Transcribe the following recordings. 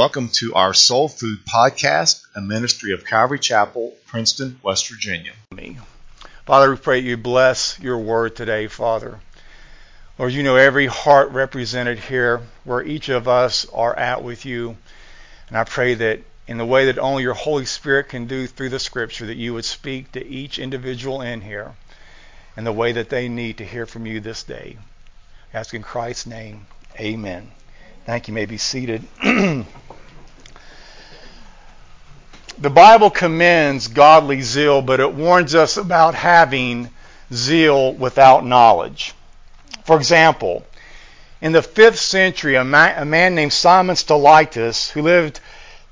Welcome to our Soul Food Podcast, a ministry of Calvary Chapel, Princeton, West Virginia. Father, we pray you bless your word today, Father. Lord, you know every heart represented here, where each of us are at with you. And I pray that in the way that only your Holy Spirit can do through the Scripture, that you would speak to each individual in here in the way that they need to hear from you this day. I ask in Christ's name, amen. Thank you. may be seated. the Bible commends godly zeal, but it warns us about having zeal without knowledge. For example, in the 5th century, a man, a man named Simeon Stylites, who lived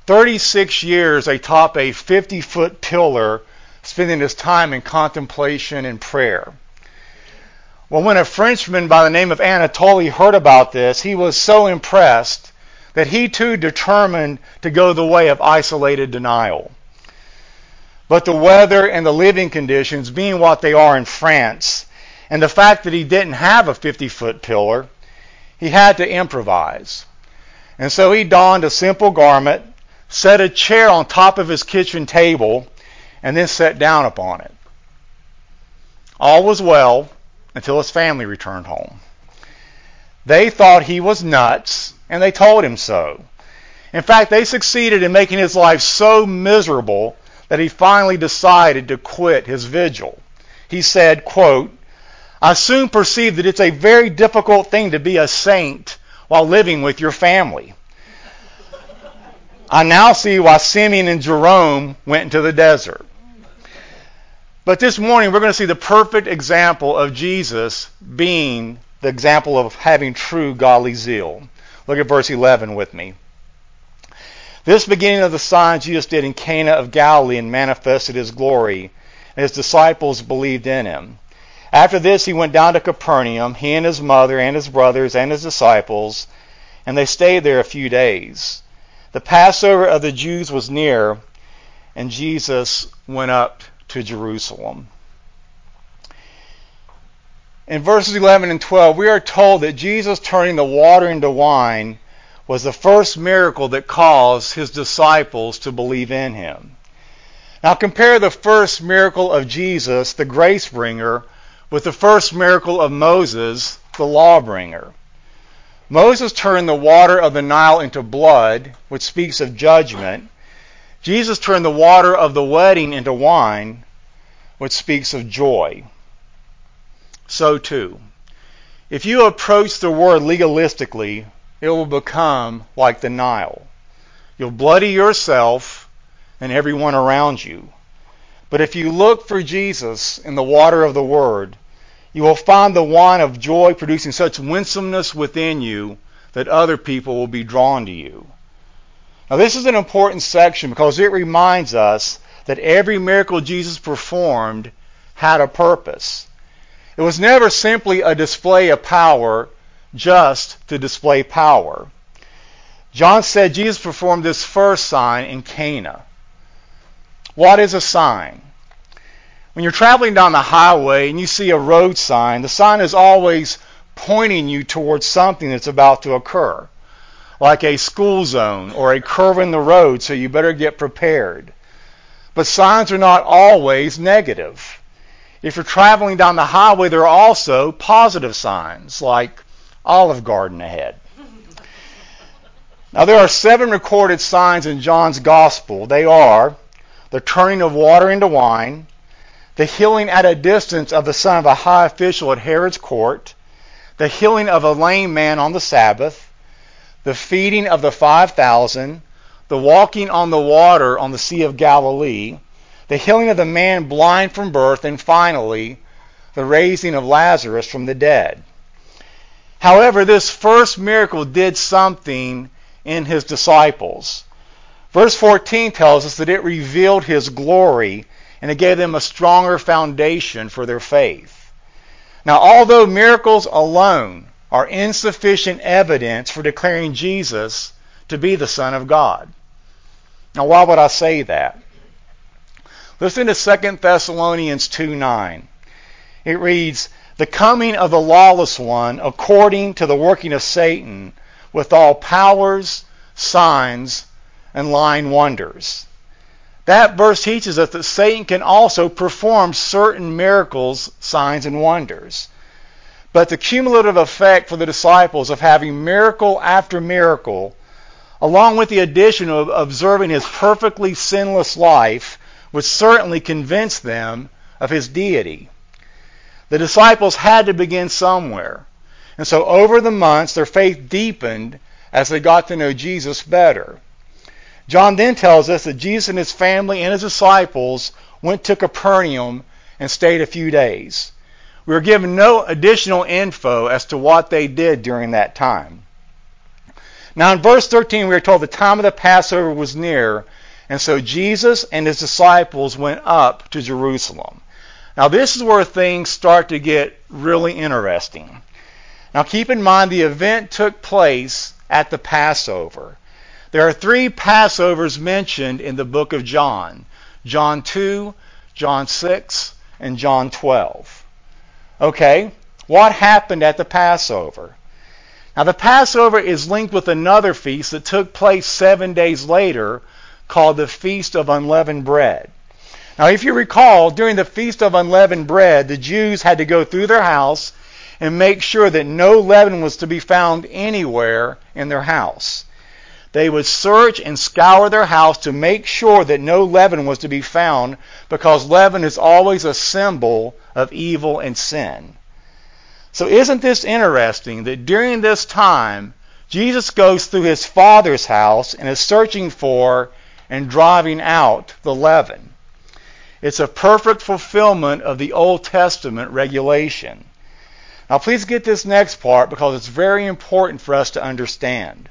36 years atop a 50 foot pillar, spending his time in contemplation and prayer. Well, when a Frenchman by the name of Anatole heard about this, he was so impressed that he too determined to go the way of isolated denial. But the weather and the living conditions being what they are in France, and the fact that he didn't have a 50 foot pillar, he had to improvise. And so he donned a simple garment, set a chair on top of his kitchen table, and then sat down upon it. All was well until his family returned home. They thought he was nuts, and they told him so. In fact, they succeeded in making his life so miserable that he finally decided to quit his vigil. He said, quote, I soon perceived that it's a very difficult thing to be a saint while living with your family. I now see why Simeon and Jerome went into the desert. But this morning we're going to see the perfect example of Jesus being the example of having true godly zeal. Look at verse 11 with me. This beginning of the signs Jesus did in Cana of Galilee and manifested his glory, and his disciples believed in him. After this, he went down to Capernaum, he and his mother and his brothers and his disciples, and they stayed there a few days. The Passover of the Jews was near, and Jesus went up to Jerusalem. In verses 11 and 12, we are told that Jesus turning the water into wine was the first miracle that caused his disciples to believe in him. Now compare the first miracle of Jesus, the grace bringer, with the first miracle of Moses, the law bringer. Moses turned the water of the Nile into blood, which speaks of judgment. Jesus turned the water of the wedding into wine, which speaks of joy. So too, if you approach the word legalistically, it will become like the Nile. You'll bloody yourself and everyone around you. But if you look for Jesus in the water of the Word, you will find the wine of joy producing such winsomeness within you that other people will be drawn to you. Now, this is an important section because it reminds us that every miracle Jesus performed had a purpose. It was never simply a display of power just to display power. John said Jesus performed this first sign in Cana. What is a sign? When you're traveling down the highway and you see a road sign, the sign is always pointing you towards something that's about to occur, like a school zone or a curve in the road, so you better get prepared. But signs are not always negative. If you're traveling down the highway, there are also positive signs, like Olive Garden ahead. Now, there are seven recorded signs in John's Gospel. They are the turning of water into wine, the healing at a distance of the son of a high official at Herod's court, the healing of a lame man on the Sabbath, the feeding of the 5,000, the walking on the water on the Sea of Galilee, the healing of the man blind from birth, and finally, the raising of Lazarus from the dead. However, this first miracle did something in his disciples. Verse 14 tells us that it revealed his glory and it gave them a stronger foundation for their faith. Now, although miracles alone are insufficient evidence for declaring Jesus to be the Son of God. Now, why would I say that? Listen to 2 Thessalonians 2 9. It reads, The coming of the lawless one according to the working of Satan with all powers, signs, and lying wonders. That verse teaches us that Satan can also perform certain miracles, signs, and wonders. But the cumulative effect for the disciples of having miracle after miracle, along with the addition of observing his perfectly sinless life, would certainly convince them of his deity. The disciples had to begin somewhere. And so over the months, their faith deepened as they got to know Jesus better. John then tells us that Jesus and his family and his disciples went to Capernaum and stayed a few days. We are given no additional info as to what they did during that time. Now, in verse 13, we are told the time of the Passover was near, and so Jesus and his disciples went up to Jerusalem. Now, this is where things start to get really interesting. Now, keep in mind the event took place at the Passover. There are three Passovers mentioned in the book of John John 2, John 6, and John 12. Okay, what happened at the Passover? Now, the Passover is linked with another feast that took place seven days later called the Feast of Unleavened Bread. Now, if you recall, during the Feast of Unleavened Bread, the Jews had to go through their house and make sure that no leaven was to be found anywhere in their house. They would search and scour their house to make sure that no leaven was to be found because leaven is always a symbol of evil and sin. So isn't this interesting that during this time, Jesus goes through his Father's house and is searching for and driving out the leaven. It's a perfect fulfillment of the Old Testament regulation. Now, please get this next part because it's very important for us to understand.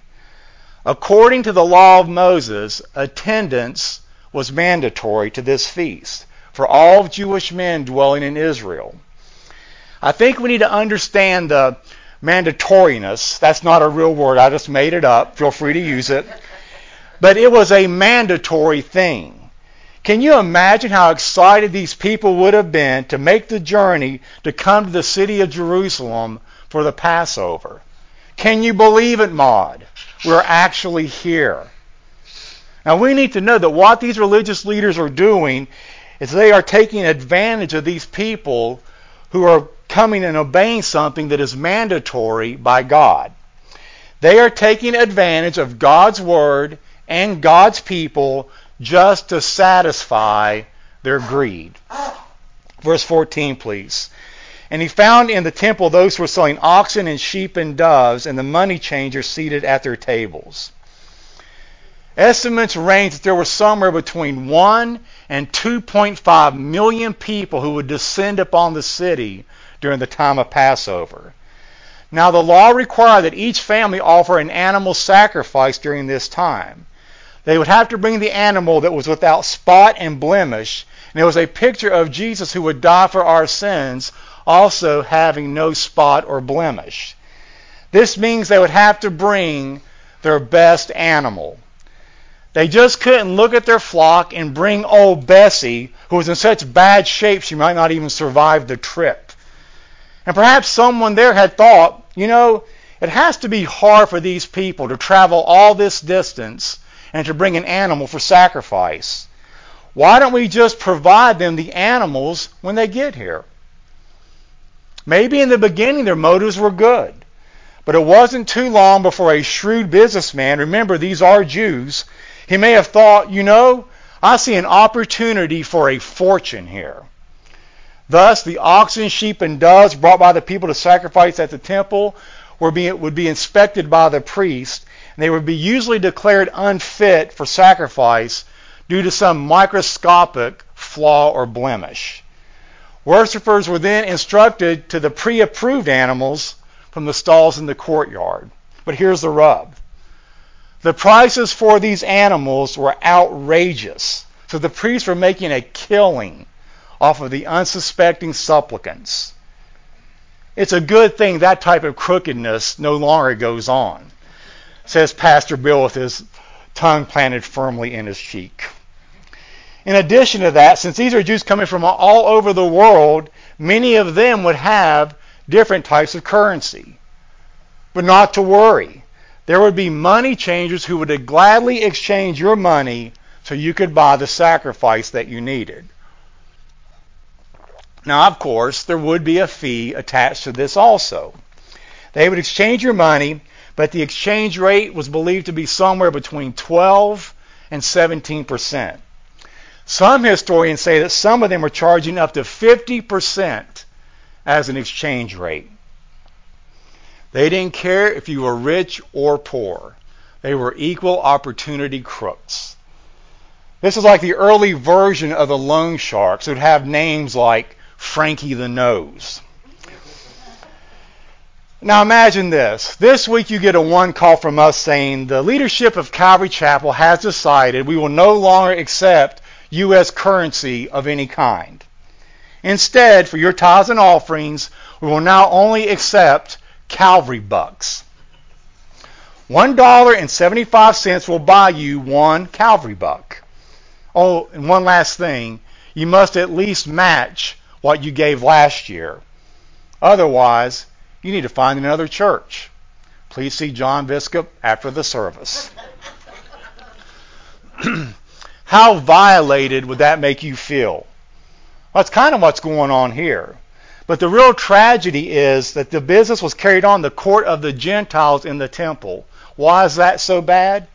According to the law of Moses, attendance was mandatory to this feast for all Jewish men dwelling in Israel. I think we need to understand the mandatoriness. That's not a real word, I just made it up. Feel free to use it. But it was a mandatory thing. Can you imagine how excited these people would have been to make the journey to come to the city of Jerusalem for the Passover? Can you believe it, Maud? We're actually here. Now we need to know that what these religious leaders are doing is they are taking advantage of these people who are coming and obeying something that is mandatory by God. They are taking advantage of God's word and God's people just to satisfy their greed. Verse 14, please. And he found in the temple those who were selling oxen and sheep and doves, and the money changers seated at their tables. Estimates range that there were somewhere between 1 and 2.5 million people who would descend upon the city during the time of Passover. Now, the law required that each family offer an animal sacrifice during this time. They would have to bring the animal that was without spot and blemish, and it was a picture of Jesus who would die for our sins also having no spot or blemish. This means they would have to bring their best animal. They just couldn't look at their flock and bring old Bessie, who was in such bad shape she might not even survive the trip. And perhaps someone there had thought, you know, it has to be hard for these people to travel all this distance and to bring an animal for sacrifice. Why don't we just provide them the animals when they get here? Maybe in the beginning their motives were good. But it wasn't too long before a shrewd businessman, remember these are Jews, he may have thought, you know, I see an opportunity for a fortune here. Thus, the oxen, sheep, and doves brought by the people to sacrifice at the temple be, would be inspected by the priest, and they would be usually declared unfit for sacrifice due to some microscopic flaw or blemish. Worshippers were then instructed to the pre approved animals from the stalls in the courtyard. But here's the rub. The prices for these animals were outrageous. So the priests were making a killing off of the unsuspecting supplicants. It's a good thing that type of crookedness no longer goes on, says Pastor Bill with his tongue planted firmly in his cheek. In addition to that, since these are Jews coming from all over the world, many of them would have different types of currency. But not to worry. There would be money changers who would gladly exchange your money so you could buy the sacrifice that you needed. Now, of course, there would be a fee attached to this also. They would exchange your money, but the exchange rate was believed to be somewhere between 12 and 17 percent. Some historians say that some of them were charging up to 50% as an exchange rate. They didn't care if you were rich or poor. They were equal opportunity crooks. This is like the early version of the loan sharks. who'd have names like Frankie the Nose. Now imagine this. This week you get a one call from us saying the leadership of Calvary Chapel has decided we will no longer accept U.S. currency of any kind. Instead, for your tithes and offerings, we will now only accept Calvary bucks. $1.75 will buy you one Calvary buck. Oh, and one last thing. You must at least match what you gave last year. Otherwise, you need to find another church. Please see John Biscup after the service. How violated would that make you feel? That's kind of what's going on here. But the real tragedy is that the business was carried on the court of the Gentiles in the temple. Why is that so bad?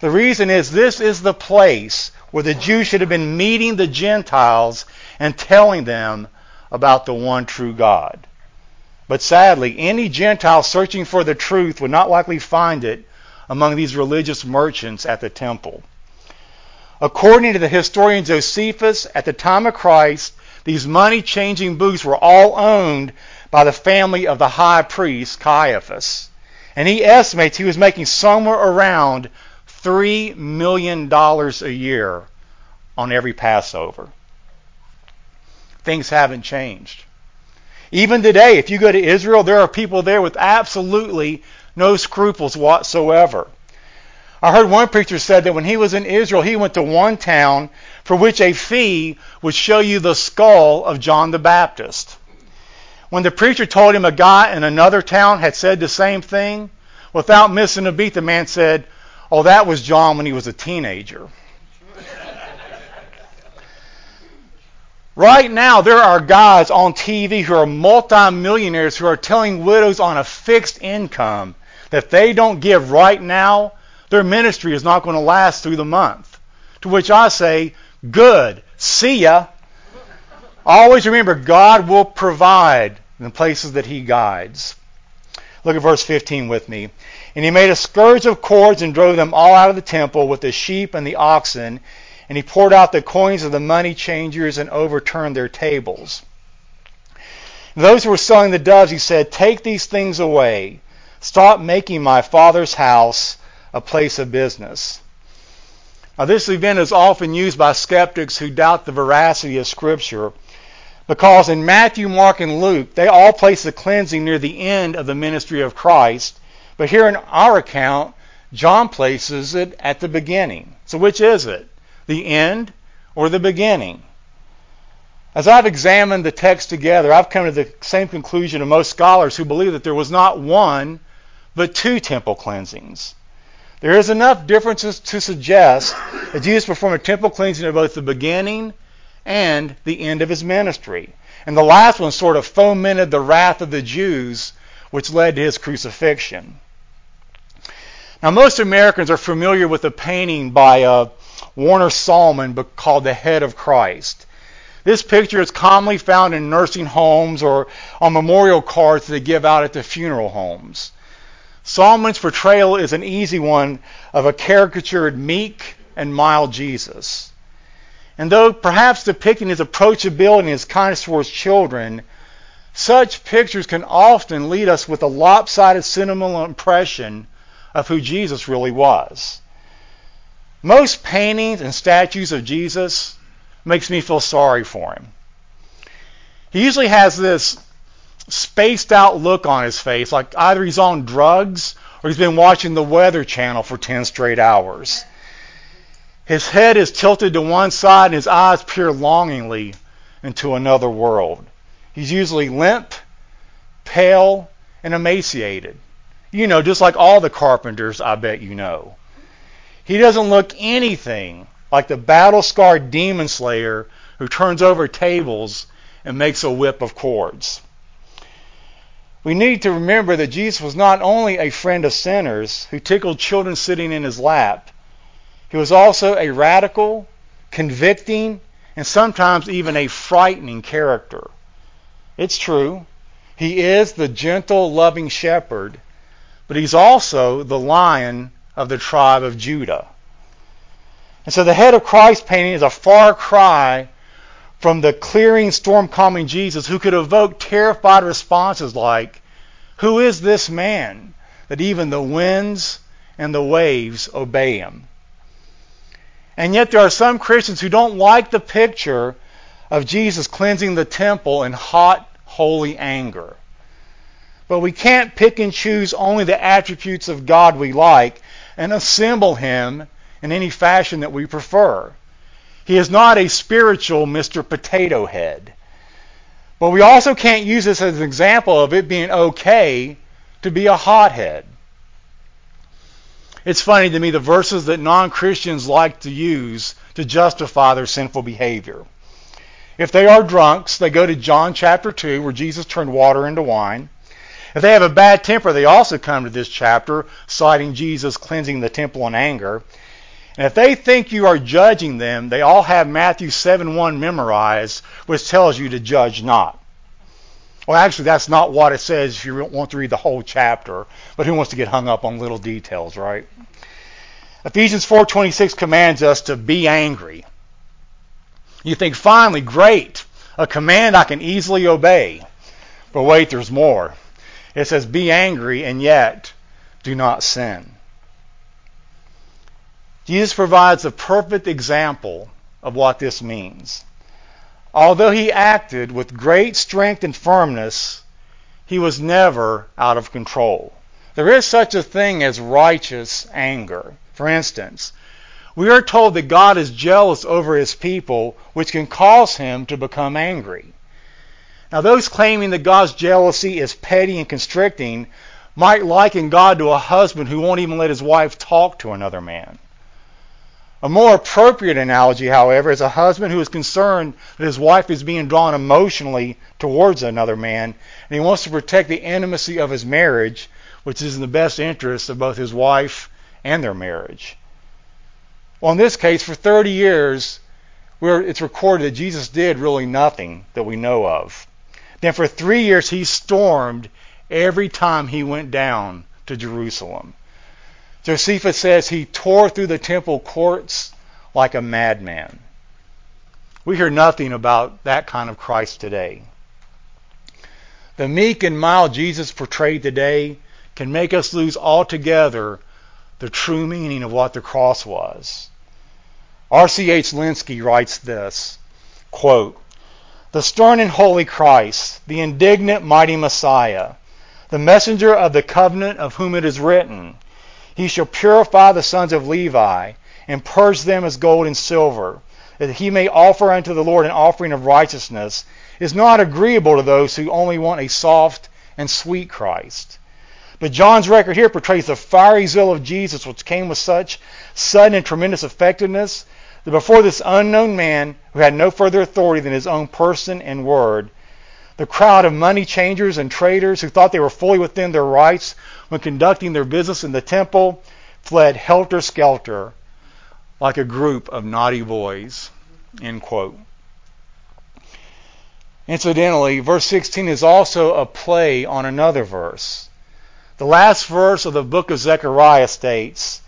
The reason is this is the place where the Jews should have been meeting the Gentiles and telling them about the one true God. But sadly, any Gentile searching for the truth would not likely find it among these religious merchants at the temple. According to the historian Josephus, at the time of Christ, these money changing booths were all owned by the family of the high priest Caiaphas. And he estimates he was making somewhere around $3 million a year on every Passover. Things haven't changed. Even today, if you go to Israel, there are people there with absolutely no scruples whatsoever. I heard one preacher said that when he was in Israel, he went to one town for which a fee would show you the skull of John the Baptist. When the preacher told him a guy in another town had said the same thing, without missing a beat, the man said, Oh, that was John when he was a teenager. Right now, there are guys on TV who are multimillionaires who are telling widows on a fixed income that they don't give right now, their ministry is not going to last through the month. To which I say, good. See ya. Always remember, God will provide in the places that He guides. Look at verse 15 with me. And he made a scourge of cords and drove them all out of the temple with the sheep and the oxen. And he poured out the coins of the money changers and overturned their tables. those who were selling the doves, he said, Take these things away. Stop making my father's house a place of business. Now, this event is often used by skeptics who doubt the veracity of Scripture because in Matthew, Mark, and Luke, they all place the cleansing near the end of the ministry of Christ. But here in our account, John places it at the beginning. So, which is it? The end or the beginning? As I've examined the text together, I've come to the same conclusion of most scholars who believe that there was not one, but two temple cleansings. There is enough differences to suggest that Jesus performed a temple cleansing at both the beginning and the end of his ministry. And the last one sort of fomented the wrath of the Jews, which led to his crucifixion. Now, most Americans are familiar with a painting by uh, Warner Sallman called The Head of Christ. This picture is commonly found in nursing homes or on memorial cards that they give out at the funeral homes. Sallman's portrayal is an easy one of a caricatured meek and mild Jesus. And though perhaps depicting his approachability and his kindness towards children, such pictures can often lead us with a lopsided sentimental impression of who Jesus really was. Most paintings and statues of Jesus makes me feel sorry for him. He usually has this spaced out look on his face, like either he's on drugs or he's been watching the Weather Channel for 10 straight hours. His head is tilted to one side and his eyes peer longingly into another world. He's usually limp, pale, and emaciated. You know, just like all the carpenters, I bet you know. He doesn't look anything like the battle scarred demon slayer who turns over tables and makes a whip of cords. We need to remember that Jesus was not only a friend of sinners who tickled children sitting in his lap, he was also a radical, convicting, and sometimes even a frightening character. It's true. He is the gentle, loving shepherd, but he's also the lion of the tribe of Judah. And so the head of Christ painting is a far cry from the clearing, storm calming Jesus who could evoke terrified responses like, Who is this man that even the winds and the waves obey him? And yet there are some Christians who don't like the picture of Jesus cleansing the temple in hot, holy anger. But we can't pick and choose only the attributes of God we like and assemble him in any fashion that we prefer. He is not a spiritual Mr. Potato Head. But we also can't use this as an example of it being okay to be a hothead. It's funny to me the verses that non Christians like to use to justify their sinful behavior. If they are drunks, they go to John chapter 2, where Jesus turned water into wine. If they have a bad temper, they also come to this chapter, citing Jesus cleansing the temple in anger. And if they think you are judging them, they all have Matthew 7 1 memorized, which tells you to judge not. Well, actually, that's not what it says if you want to read the whole chapter. But who wants to get hung up on little details, right? Ephesians 4:26 commands us to be angry. You think, finally, great, a command I can easily obey. But wait, there's more. It says, be angry and yet do not sin. Jesus provides a perfect example of what this means. Although he acted with great strength and firmness, he was never out of control. There is such a thing as righteous anger. For instance, we are told that God is jealous over his people, which can cause him to become angry. Now, those claiming that God's jealousy is petty and constricting might liken God to a husband who won't even let his wife talk to another man. A more appropriate analogy, however, is a husband who is concerned that his wife is being drawn emotionally towards another man, and he wants to protect the intimacy of his marriage, which is in the best interest of both his wife and their marriage. Well, in this case, for 30 years, it's recorded that Jesus did really nothing that we know of. Then for three years he stormed every time he went down to Jerusalem. Josephus says he tore through the temple courts like a madman. We hear nothing about that kind of Christ today. The meek and mild Jesus portrayed today can make us lose altogether the true meaning of what the cross was. R.C.H. Lenski writes this quote, The stern and holy Christ, the indignant mighty Messiah, the messenger of the covenant of whom it is written, He shall purify the sons of Levi and purge them as gold and silver, that he may offer unto the Lord an offering of righteousness, is not agreeable to those who only want a soft and sweet Christ. But John's record here portrays the fiery zeal of Jesus, which came with such sudden and tremendous effectiveness that before this unknown man, who had no further authority than his own person and word, the crowd of money changers and traders who thought they were fully within their rights when conducting their business in the temple fled helter skelter like a group of naughty boys. End quote. Incidentally, verse 16 is also a play on another verse. The last verse of the book of Zechariah states,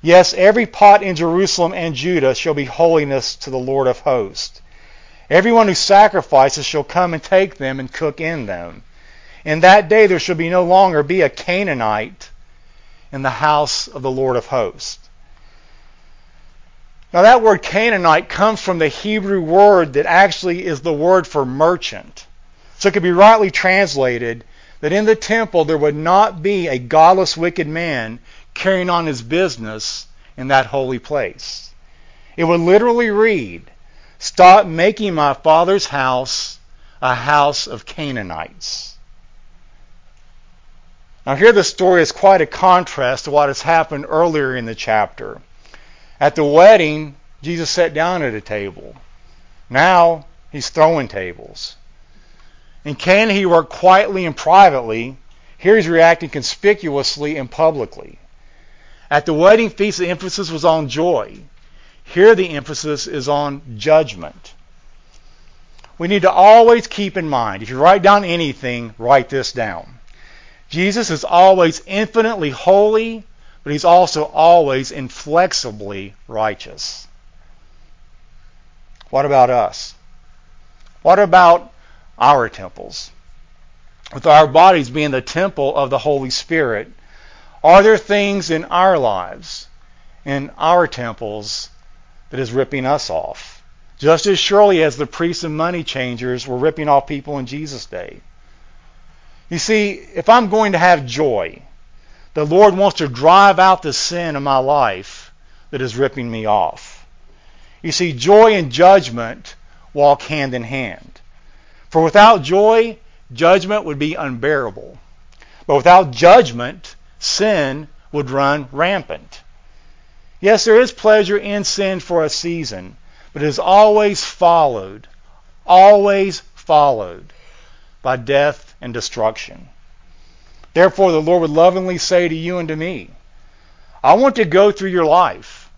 Yes, every pot in Jerusalem and Judah shall be holiness to the Lord of hosts. Everyone who sacrifices shall come and take them and cook in them. In that day there shall be no longer be a Canaanite in the house of the Lord of hosts. Now that word Canaanite comes from the Hebrew word that actually is the word for merchant. So it could be rightly translated that in the temple there would not be a godless wicked man carrying on his business in that holy place. It would literally read, Stop making my father's house a house of Canaanites. Now, here the story is quite a contrast to what has happened earlier in the chapter. At the wedding, Jesus sat down at a table. Now, he's throwing tables. In Cana, he worked quietly and privately. Here he's reacting conspicuously and publicly. At the wedding feast, the emphasis was on joy. Here the emphasis is on judgment. We need to always keep in mind, if you write down anything, write this down. Jesus is always infinitely holy, but he's also always inflexibly righteous. What about us? What about our temples? With our bodies being the temple of the Holy Spirit, are there things in our lives, in our temples, that is ripping us off. Just as surely as the priests and money changers were ripping off people in Jesus' day. You see, if I'm going to have joy, the Lord wants to drive out the sin in my life that is ripping me off. You see, joy and judgment walk hand in hand. For without joy, judgment would be unbearable. But without judgment, sin would run rampant. Yes, there is pleasure in sin for a season, but it is always followed, always followed by death and destruction. Therefore, the Lord would lovingly say to you and to me, I want to go through your life,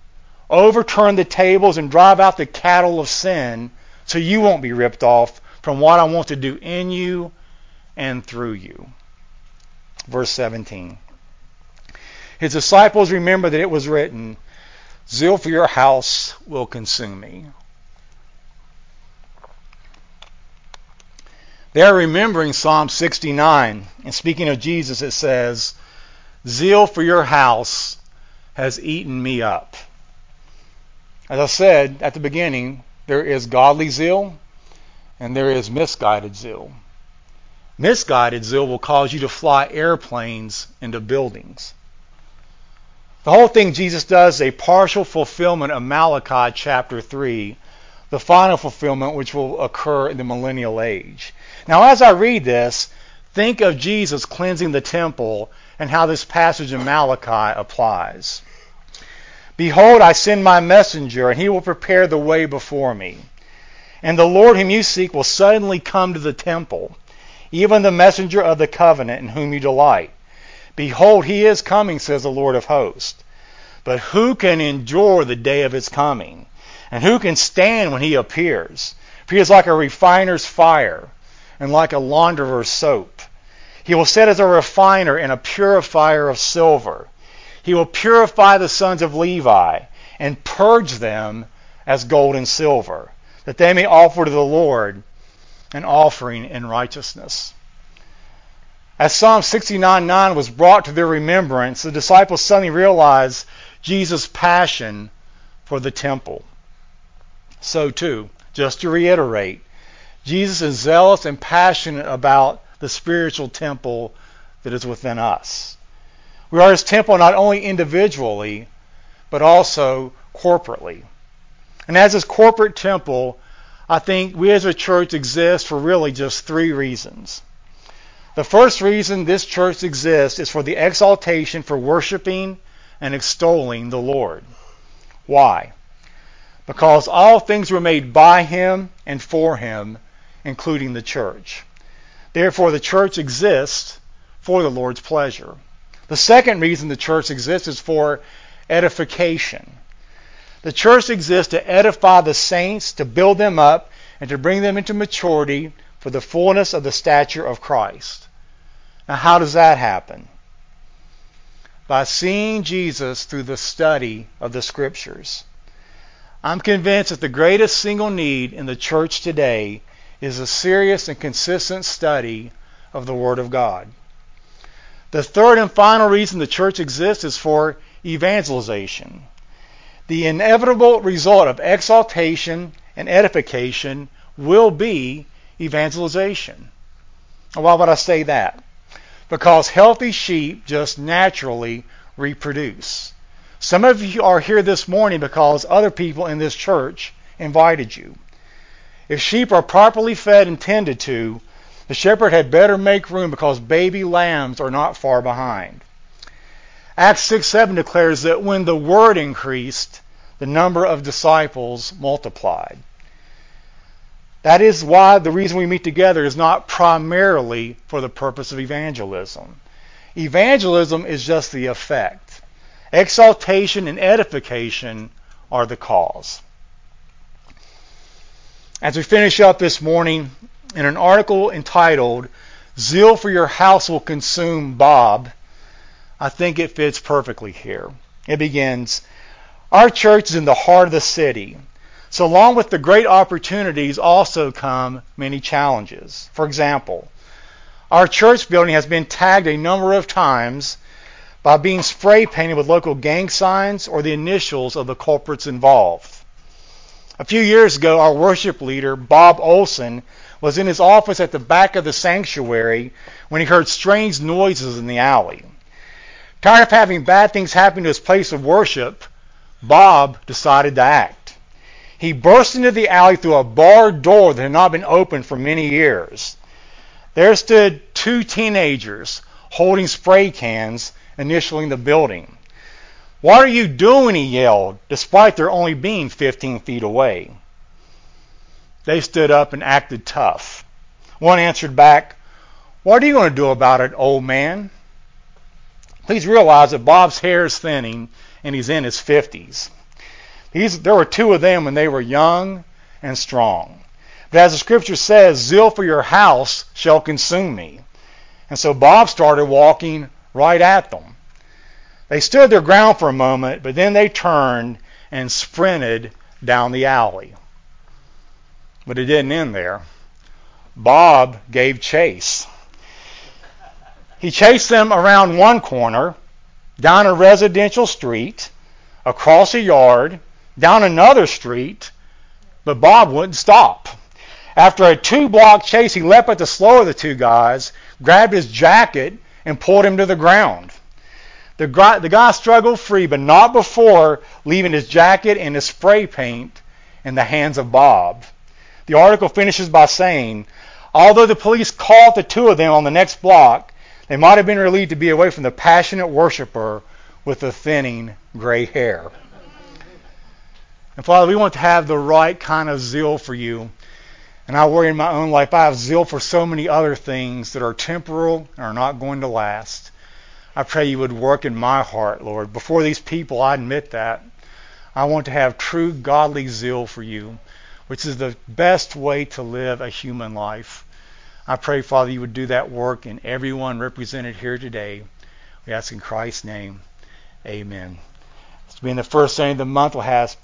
overturn the tables, and drive out the cattle of sin so you won't be ripped off from what I want to do in you and through you. Verse 17. His disciples remember that it was written, Zeal for your house will consume me. They are remembering Psalm 69. And speaking of Jesus, it says, Zeal for your house has eaten me up. As I said at the beginning, there is godly zeal and there is misguided zeal. Misguided zeal will cause you to fly airplanes into buildings. The whole thing Jesus does is a partial fulfillment of Malachi chapter 3, the final fulfillment which will occur in the millennial age. Now, as I read this, think of Jesus cleansing the temple and how this passage in Malachi applies. Behold, I send my messenger, and he will prepare the way before me. And the Lord whom you seek will suddenly come to the temple, even the messenger of the covenant in whom you delight. Behold, he is coming, says the Lord of hosts. But who can endure the day of his coming? And who can stand when he appears? For he is like a refiner's fire and like a launderer's soap. He will set as a refiner and a purifier of silver. He will purify the sons of Levi and purge them as gold and silver, that they may offer to the Lord an offering in righteousness. As Psalm 69:9 was brought to their remembrance, the disciples suddenly realized Jesus' passion for the temple. So too, just to reiterate, Jesus is zealous and passionate about the spiritual temple that is within us. We are his temple not only individually, but also corporately. And as his corporate temple, I think we as a church exist for really just three reasons. The first reason this church exists is for the exaltation for worshiping and extolling the Lord. Why? Because all things were made by him and for him, including the church. Therefore, the church exists for the Lord's pleasure. The second reason the church exists is for edification. The church exists to edify the saints, to build them up, and to bring them into maturity for the fullness of the stature of Christ. Now, how does that happen? By seeing Jesus through the study of the Scriptures. I'm convinced that the greatest single need in the church today is a serious and consistent study of the Word of God. The third and final reason the church exists is for evangelization. The inevitable result of exaltation and edification will be evangelization. Why would I say that? Because healthy sheep just naturally reproduce. Some of you are here this morning because other people in this church invited you. If sheep are properly fed and tended to, the shepherd had better make room because baby lambs are not far behind. Acts 6 7 declares that when the word increased, the number of disciples multiplied. That is why the reason we meet together is not primarily for the purpose of evangelism. Evangelism is just the effect. Exaltation and edification are the cause. As we finish up this morning, in an article entitled Zeal for Your House Will Consume Bob, I think it fits perfectly here. It begins Our church is in the heart of the city. So, along with the great opportunities, also come many challenges. For example, our church building has been tagged a number of times by being spray painted with local gang signs or the initials of the culprits involved. A few years ago, our worship leader, Bob Olson, was in his office at the back of the sanctuary when he heard strange noises in the alley. Tired of having bad things happen to his place of worship, Bob decided to act. He burst into the alley through a barred door that had not been opened for many years. There stood two teenagers holding spray cans, initialing the building. What are you doing? he yelled, despite their only being 15 feet away. They stood up and acted tough. One answered back, What are you going to do about it, old man? Please realize that Bob's hair is thinning and he's in his 50s. He's, there were two of them when they were young and strong. But as the scripture says, zeal for your house shall consume me. And so Bob started walking right at them. They stood their ground for a moment, but then they turned and sprinted down the alley. But it didn't end there. Bob gave chase. He chased them around one corner, down a residential street, across a yard, down another street, but Bob wouldn't stop. After a two block chase, he leapt at the slower of the two guys, grabbed his jacket, and pulled him to the ground. The guy, the guy struggled free, but not before leaving his jacket and his spray paint in the hands of Bob. The article finishes by saying, although the police caught the two of them on the next block, they might have been relieved to be away from the passionate worshiper with the thinning gray hair. And Father, we want to have the right kind of zeal for you. And I worry in my own life, I have zeal for so many other things that are temporal and are not going to last. I pray you would work in my heart, Lord. Before these people, I admit that. I want to have true godly zeal for you, which is the best way to live a human life. I pray, Father, you would do that work in everyone represented here today. We ask in Christ's name. Amen. It's been the first Sunday of the month. We'll have